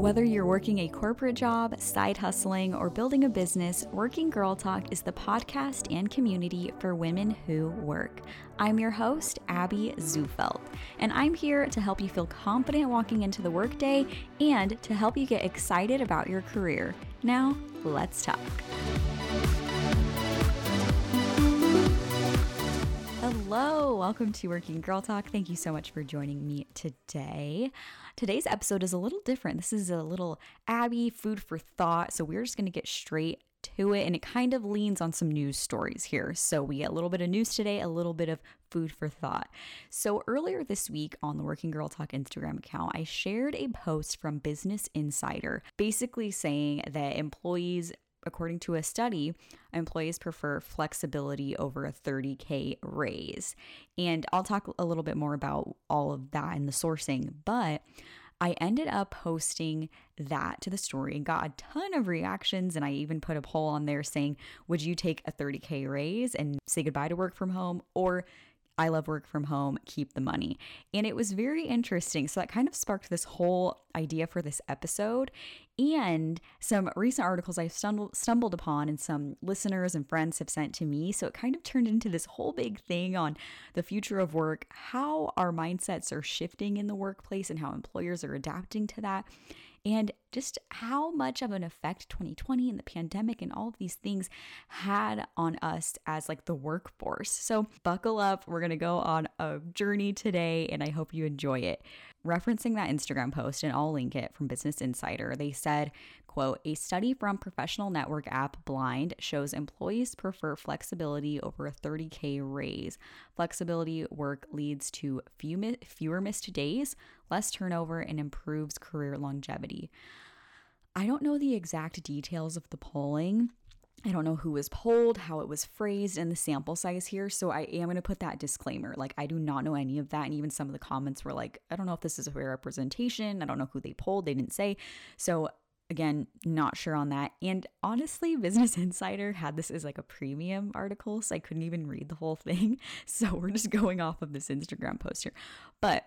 Whether you're working a corporate job, side hustling, or building a business, Working Girl Talk is the podcast and community for women who work. I'm your host, Abby Zufelt, and I'm here to help you feel confident walking into the workday and to help you get excited about your career. Now, let's talk. Hello, welcome to Working Girl Talk. Thank you so much for joining me today. Today's episode is a little different. This is a little Abby food for thought. So we're just going to get straight to it and it kind of leans on some news stories here. So we get a little bit of news today, a little bit of food for thought. So earlier this week on the Working Girl Talk Instagram account, I shared a post from Business Insider basically saying that employees according to a study, employees prefer flexibility over a 30K raise. And I'll talk a little bit more about all of that in the sourcing, but I ended up posting that to the story and got a ton of reactions. And I even put a poll on there saying, Would you take a 30K raise and say goodbye to work from home? Or I love work from home, keep the money. And it was very interesting. So that kind of sparked this whole idea for this episode and some recent articles I've stumbled, stumbled upon and some listeners and friends have sent to me. So it kind of turned into this whole big thing on the future of work, how our mindsets are shifting in the workplace and how employers are adapting to that and just how much of an effect 2020 and the pandemic and all of these things had on us as like the workforce. So buckle up, we're going to go on a journey today and I hope you enjoy it referencing that Instagram post, and I'll link it from Business Insider, they said, quote, a study from professional network app Blind shows employees prefer flexibility over a 30K raise. Flexibility work leads to few, fewer missed days, less turnover, and improves career longevity. I don't know the exact details of the polling, I don't know who was polled, how it was phrased, and the sample size here. So I am going to put that disclaimer. Like, I do not know any of that. And even some of the comments were like, I don't know if this is a fair representation. I don't know who they polled. They didn't say. So again, not sure on that. And honestly, Business Insider had this as like a premium article. So I couldn't even read the whole thing. So we're just going off of this Instagram post here. But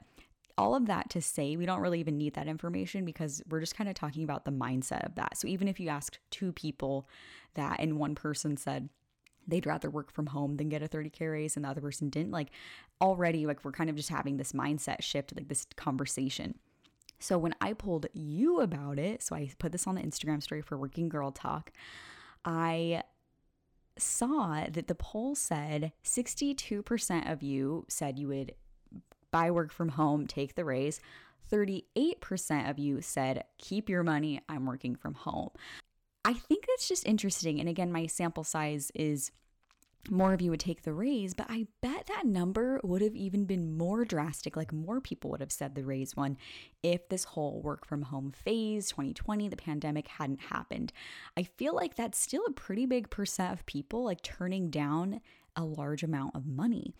all of that to say, we don't really even need that information because we're just kind of talking about the mindset of that. So even if you asked two people that and one person said, they'd rather work from home than get a 30k raise and the other person didn't like already like we're kind of just having this mindset shift like this conversation so when i pulled you about it so i put this on the instagram story for working girl talk i saw that the poll said 62% of you said you would bye work from home, take the raise. 38% of you said, keep your money, I'm working from home. I think that's just interesting. And again, my sample size is more of you would take the raise, but I bet that number would have even been more drastic. Like more people would have said the raise one if this whole work from home phase, 2020, the pandemic hadn't happened. I feel like that's still a pretty big percent of people like turning down a large amount of money.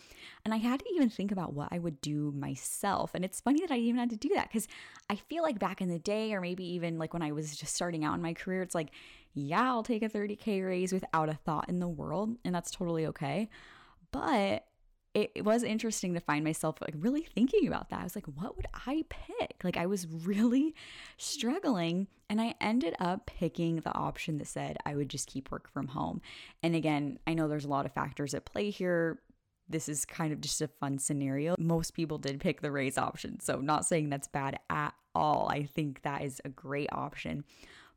And I had to even think about what I would do myself. And it's funny that I even had to do that because I feel like back in the day, or maybe even like when I was just starting out in my career, it's like, yeah, I'll take a 30K raise without a thought in the world. And that's totally okay. But it, was interesting to find myself like really thinking about that. I was like, what would I pick? Like I was really struggling and I ended up picking the option that said I would just keep work from home. And again, I know there's a lot of factors at play here. This is kind of just a fun scenario. Most people did pick the raise option. So, not saying that's bad at all. I think that is a great option.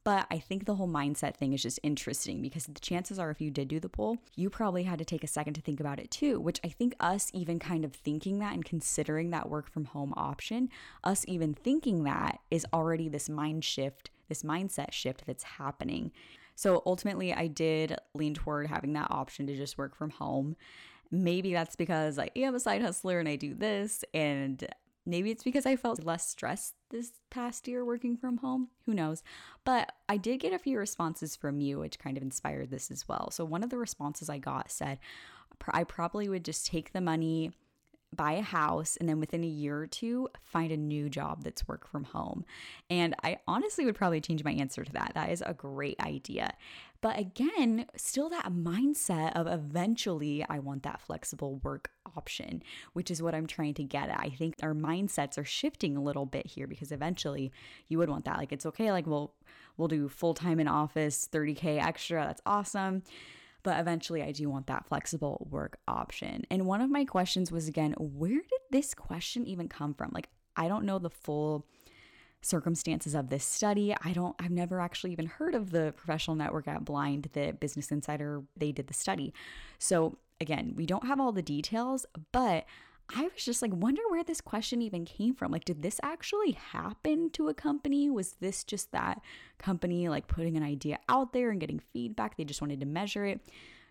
But I think the whole mindset thing is just interesting because the chances are, if you did do the poll, you probably had to take a second to think about it too, which I think us even kind of thinking that and considering that work from home option, us even thinking that is already this mind shift, this mindset shift that's happening. So ultimately, I did lean toward having that option to just work from home. Maybe that's because I am a side hustler and I do this, and Maybe it's because I felt less stressed this past year working from home. Who knows? But I did get a few responses from you, which kind of inspired this as well. So, one of the responses I got said, I probably would just take the money buy a house and then within a year or two find a new job that's work from home. And I honestly would probably change my answer to that. That is a great idea. But again, still that mindset of eventually I want that flexible work option, which is what I'm trying to get at. I think our mindsets are shifting a little bit here because eventually you would want that. Like it's okay, like we'll we'll do full time in office, 30k extra, that's awesome. But eventually I do want that flexible work option. And one of my questions was again, where did this question even come from? Like I don't know the full circumstances of this study. I don't I've never actually even heard of the professional network at Blind, the Business Insider, they did the study. So again, we don't have all the details, but I was just like, wonder where this question even came from. Like, did this actually happen to a company? Was this just that company like putting an idea out there and getting feedback? They just wanted to measure it.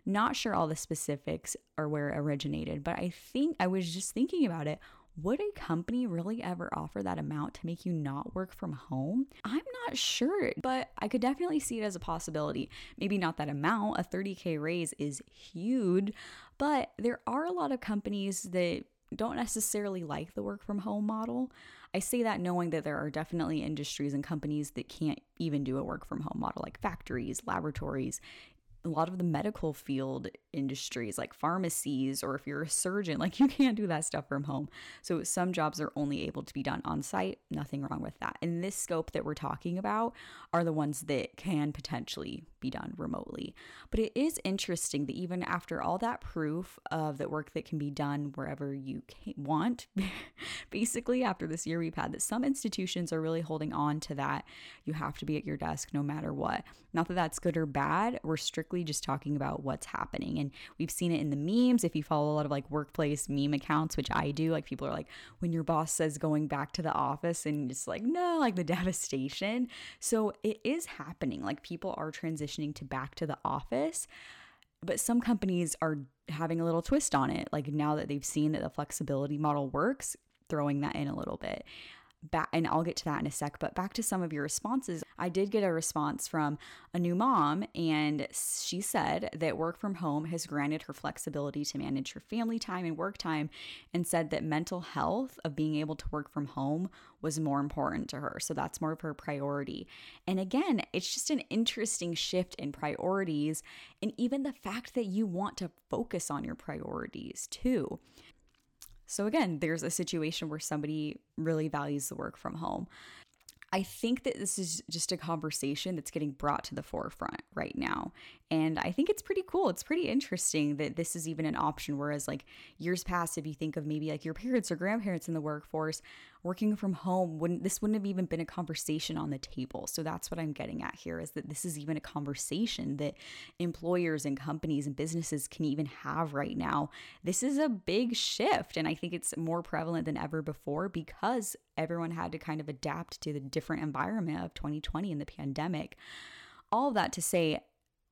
Not sure all the specifics or where it originated, but I think I was just thinking about it would a company really ever offer that amount to make you not work from home? I'm not sure, but I could definitely see it as a possibility. Maybe not that amount, a 30K raise is huge, but there are a lot of companies that don't necessarily like the work from home model. I say that knowing that there are definitely industries and companies that can't even do a work from home model, like factories, laboratories, a lot of the medical field industries like pharmacies or if you're a surgeon like you can't do that stuff from home. So some jobs are only able to be done on site. Nothing wrong with that. And this scope that we're talking about are the ones that can potentially be done remotely. But it is interesting that even after all that proof of the work that can be done wherever you want basically after this year we've had that some institutions are really holding on to that. You have to be at your desk no matter what. Not that that's good or bad. We're strictly just talking about what's happening and we've seen it in the memes. If you follow a lot of like workplace meme accounts, which I do, like people are like, when your boss says going back to the office, and it's like, no, like the devastation. So it is happening. Like people are transitioning to back to the office. But some companies are having a little twist on it. Like now that they've seen that the flexibility model works, throwing that in a little bit back and I'll get to that in a sec, but back to some of your responses. I did get a response from a new mom and she said that work from home has granted her flexibility to manage her family time and work time and said that mental health of being able to work from home was more important to her. So that's more of her priority. And again, it's just an interesting shift in priorities and even the fact that you want to focus on your priorities too. So, again, there's a situation where somebody really values the work from home. I think that this is just a conversation that's getting brought to the forefront right now. And I think it's pretty cool. It's pretty interesting that this is even an option. Whereas, like years past, if you think of maybe like your parents or grandparents in the workforce working from home, wouldn't this wouldn't have even been a conversation on the table. So that's what I'm getting at here is that this is even a conversation that employers and companies and businesses can even have right now. This is a big shift. And I think it's more prevalent than ever before because everyone had to kind of adapt to the different environment of 2020 and the pandemic. All of that to say,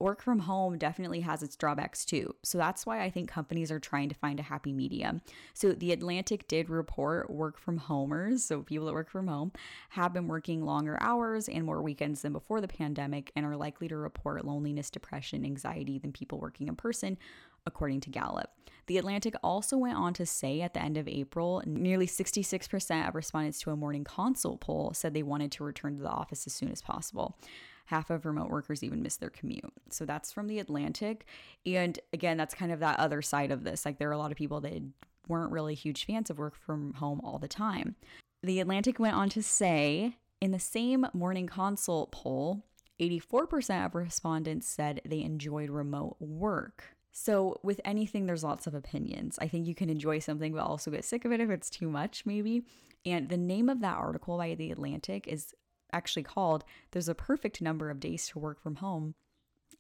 work from home definitely has its drawbacks too. So that's why I think companies are trying to find a happy medium. So the Atlantic did report work from homers, so people that work from home, have been working longer hours and more weekends than before the pandemic and are likely to report loneliness, depression, anxiety than people working in person. According to Gallup. The Atlantic also went on to say at the end of April, nearly 66% of respondents to a morning consult poll said they wanted to return to the office as soon as possible half of remote workers even miss their commute. So that's from the Atlantic. And again, that's kind of that other side of this. Like there are a lot of people that weren't really huge fans of work from home all the time. The Atlantic went on to say in the same morning consult poll, 84% of respondents said they enjoyed remote work. So, with anything, there's lots of opinions. I think you can enjoy something, but also get sick of it if it's too much, maybe. And the name of that article by The Atlantic is actually called There's a Perfect Number of Days to Work from Home.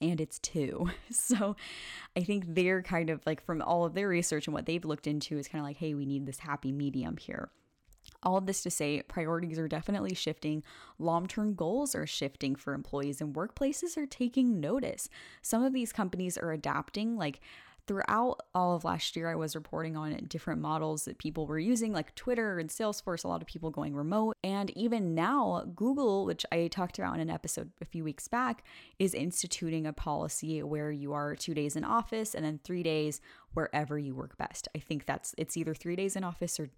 And it's two. So I think they're kind of like from all of their research and what they've looked into is kind of like, hey, we need this happy medium here. All of this to say, priorities are definitely shifting. Long term goals are shifting for employees, and workplaces are taking notice. Some of these companies are adapting, like throughout all of last year, I was reporting on different models that people were using, like Twitter and Salesforce, a lot of people going remote. And even now, Google, which I talked about in an episode a few weeks back, is instituting a policy where you are two days in office and then three days wherever you work best. I think that's it's either three days in office or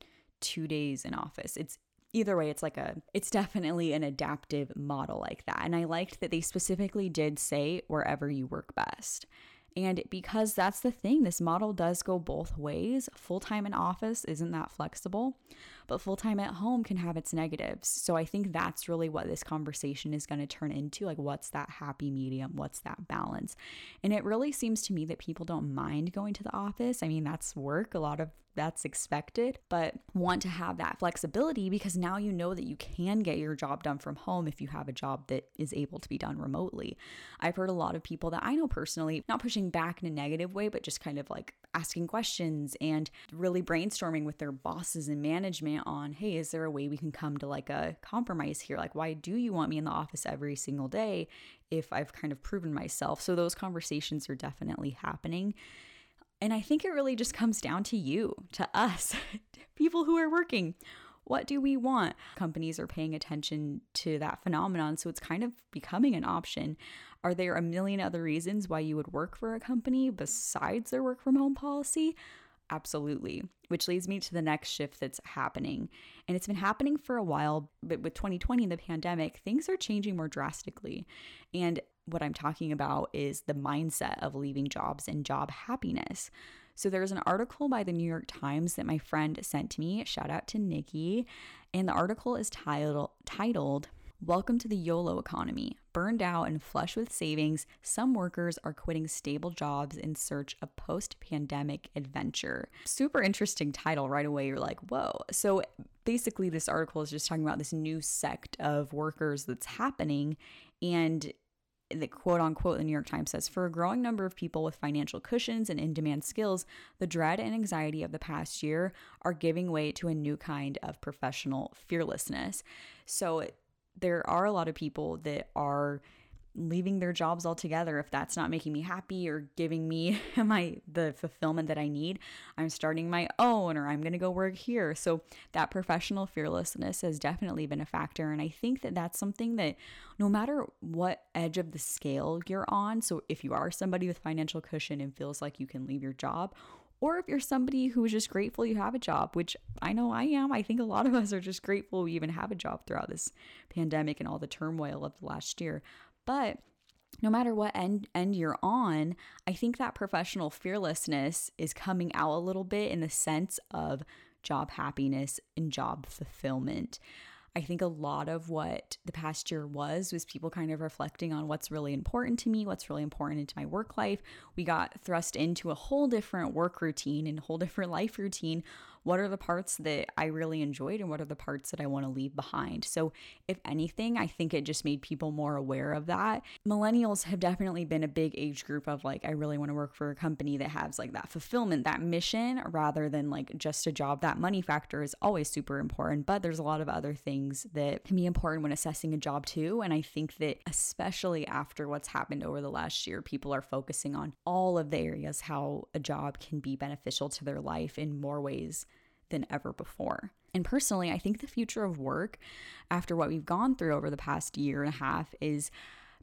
two days in office. It's either way, it's like a, it's definitely an adaptive model like that. And I liked that they specifically did say wherever you work best. And because that's the thing, this model does go both ways. Full time in office isn't that flexible, but full time at home can have its negatives. So I think that's really what this conversation is going to turn into. Like, what's that happy medium? What's that balance? And it really seems to me that people don't mind going to the office. I mean, that's work. A lot of that's expected, but want to have that flexibility because now you know that you can get your job done from home if you have a job that is able to be done remotely. I've heard a lot of people that I know personally, not pushing back in a negative way, but just kind of like asking questions and really brainstorming with their bosses and management on, hey, is there a way we can come to like a compromise here? Like, why do you want me in the office every single day if I've kind of proven myself? So those conversations are definitely happening. And I think it really just comes down to you, to us, people who are working. What do we want? Companies are paying attention to that phenomenon, so it's kind of becoming an option. Are there a million other reasons why you would work for a company besides their work from home policy? Absolutely. Which leads me to the next shift that's happening. And it's been happening for a while, but with 2020 and the pandemic, things are changing more drastically. And what I'm talking about is the mindset of leaving jobs and job happiness. So there's an article by the New York Times that my friend sent to me. Shout out to Nikki. And the article is titled titled Welcome to the YOLO economy. Burned out and flush with savings, some workers are quitting stable jobs in search of post pandemic adventure. Super interesting title right away. You're like, whoa. So basically, this article is just talking about this new sect of workers that's happening. And the quote unquote, the New York Times says, for a growing number of people with financial cushions and in demand skills, the dread and anxiety of the past year are giving way to a new kind of professional fearlessness. So there are a lot of people that are leaving their jobs altogether if that's not making me happy or giving me my the fulfillment that I need. I'm starting my own or I'm going to go work here. So that professional fearlessness has definitely been a factor. And I think that that's something that no matter what edge of the scale you're on so if you are somebody with financial cushion and feels like you can leave your job or if you're somebody who is just grateful you have a job, which I know I am. I think a lot of us are just grateful we even have a job throughout this pandemic and all the turmoil of the last year. But no matter what end end you're on, I think that professional fearlessness is coming out a little bit in the sense of job happiness and job fulfillment. I think a lot of what the past year was was people kind of reflecting on what's really important to me, what's really important into my work life. We got thrust into a whole different work routine and a whole different life routine what are the parts that I really enjoyed and what are the parts that I want to leave behind. So, if anything, I think it just made people more aware of that. Millennials have definitely been a big age group of like, I really want to work for a company that has like that fulfillment, that mission, rather than like just a job. That money factor is always super important, but there's a lot of other things that can be important when assessing a job too. And I think that especially after what's happened over the last year, people are focusing on all of the areas how a job can be beneficial to their life in more ways than ever before. And personally, I think the future of work after what we've gone through over the past year and a half is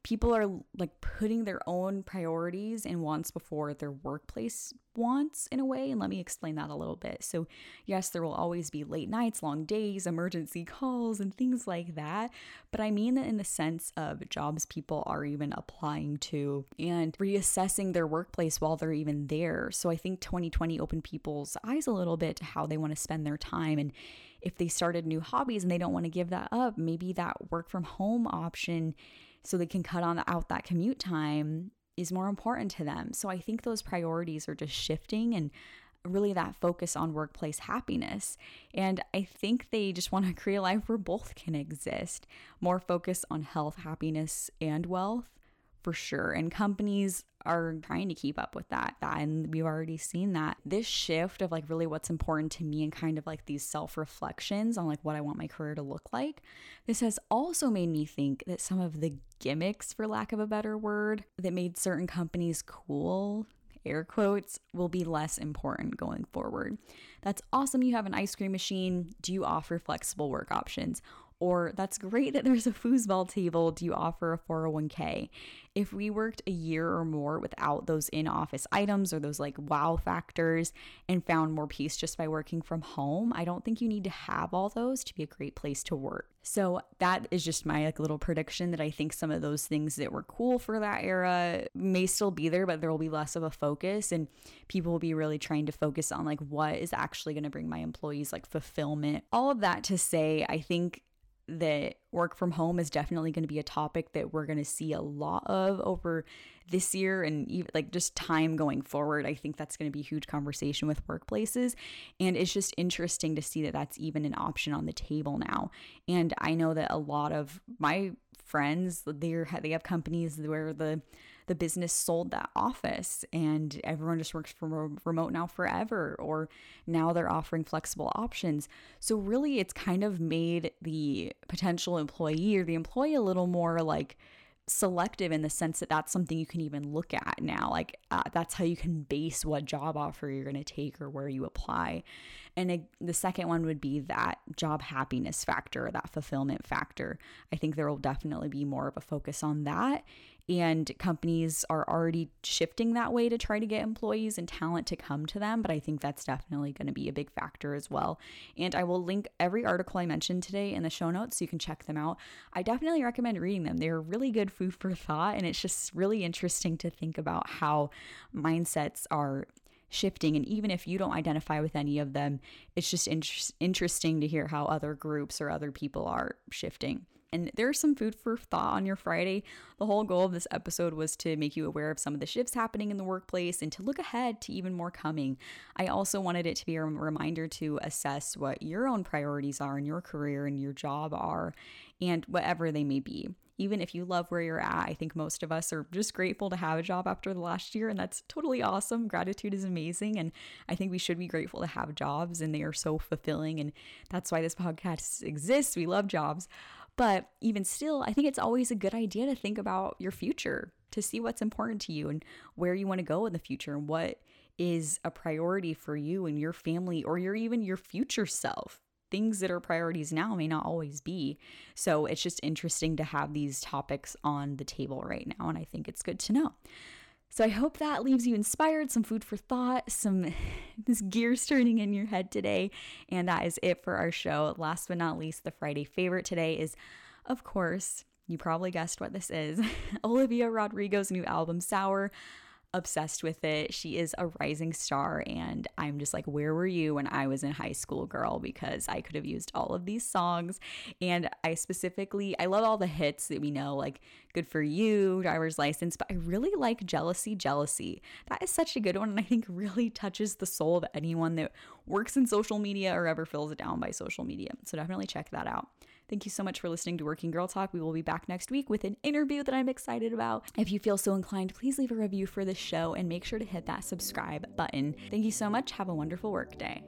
people are like putting their own priorities and wants before their workplace wants in a way. And let me explain that a little bit. So, yes, there will always be late nights, long days, emergency calls, and things like that. But I mean that in the sense of jobs people are even applying to and reassessing their workplace while they're even there. So, I think 2020 opened people's eyes a little bit to how they want to spend their time. And if they started new hobbies and they don't want to give that up, maybe that work from home option so they can cut on out that commute time is more important to them. So I think those priorities are just shifting and really that focus on workplace happiness. And I think they just want to create a life where both can exist. More focus on health, happiness, and wealth for sure. And companies are trying to keep up with that. And we've already seen that. This shift of like really what's important to me and kind of like these self reflections on like what I want my career to look like. This has also made me think that some of the gimmicks, for lack of a better word, that made certain companies cool air quotes, will be less important going forward. That's awesome you have an ice cream machine. Do you offer flexible work options? Or that's great that there's a foosball table. Do you offer a 401k? If we worked a year or more without those in office items or those like wow factors and found more peace just by working from home, I don't think you need to have all those to be a great place to work. So that is just my like little prediction that I think some of those things that were cool for that era may still be there, but there will be less of a focus and people will be really trying to focus on like what is actually going to bring my employees like fulfillment. All of that to say, I think that work from home is definitely going to be a topic that we're going to see a lot of over this year and even like just time going forward. I think that's going to be a huge conversation with workplaces. And it's just interesting to see that that's even an option on the table now. And I know that a lot of my friends, they're, they have companies where the the business sold that office and everyone just works from remote now forever or now they're offering flexible options. So really it's kind of made the potential employee or the employee a little more like selective in the sense that that's something you can even look at now. Like uh, that's how you can base what job offer you're going to take or where you apply. And it, the second one would be that job happiness factor, that fulfillment factor. I think there will definitely be more of a focus on that and companies are already shifting that way to try to get employees and talent to come to them. But I think that's definitely going to be a big factor as well. And I will link every article I mentioned today in the show notes so you can check them out. I definitely recommend reading them. They're really good food for thought. And it's just really interesting to think about how mindsets are shifting. And even if you don't identify with any of them, it's just in- interesting to hear how other groups or other people are shifting. And there's some food for thought on your Friday. The whole goal of this episode was to make you aware of some of the shifts happening in the workplace and to look ahead to even more coming. I also wanted it to be a reminder to assess what your own priorities are in your career and your job are, and whatever they may be even if you love where you're at, I think most of us are just grateful to have a job after the last year, and that's totally awesome. Gratitude is amazing, and I think we should be grateful to have jobs, and they are so fulfilling, and that's why this podcast exists. We love jobs. But even still, I think it's always a good idea to think about your future, to see what's important to you and where you want to go in the future and what is a priority for you and your family or your even your future self. Things that are priorities now may not always be. So it's just interesting to have these topics on the table right now. And I think it's good to know. So I hope that leaves you inspired, some food for thought, some this gears turning in your head today. And that is it for our show. Last but not least, the Friday favorite today is, of course, you probably guessed what this is Olivia Rodrigo's new album, Sour obsessed with it. She is a rising star, and I'm just like, where were you when I was in high school, girl? Because I could have used all of these songs. And I specifically, I love all the hits that we know, like Good for You, Driver's License, but I really like Jealousy, Jealousy. That is such a good one, and I think really touches the soul of anyone that works in social media or ever fills it down by social media. So definitely check that out. Thank you so much for listening to Working Girl Talk. We will be back next week with an interview that I'm excited about. If you feel so inclined, please leave a review for this show and make sure to hit that subscribe button. Thank you so much. Have a wonderful work day.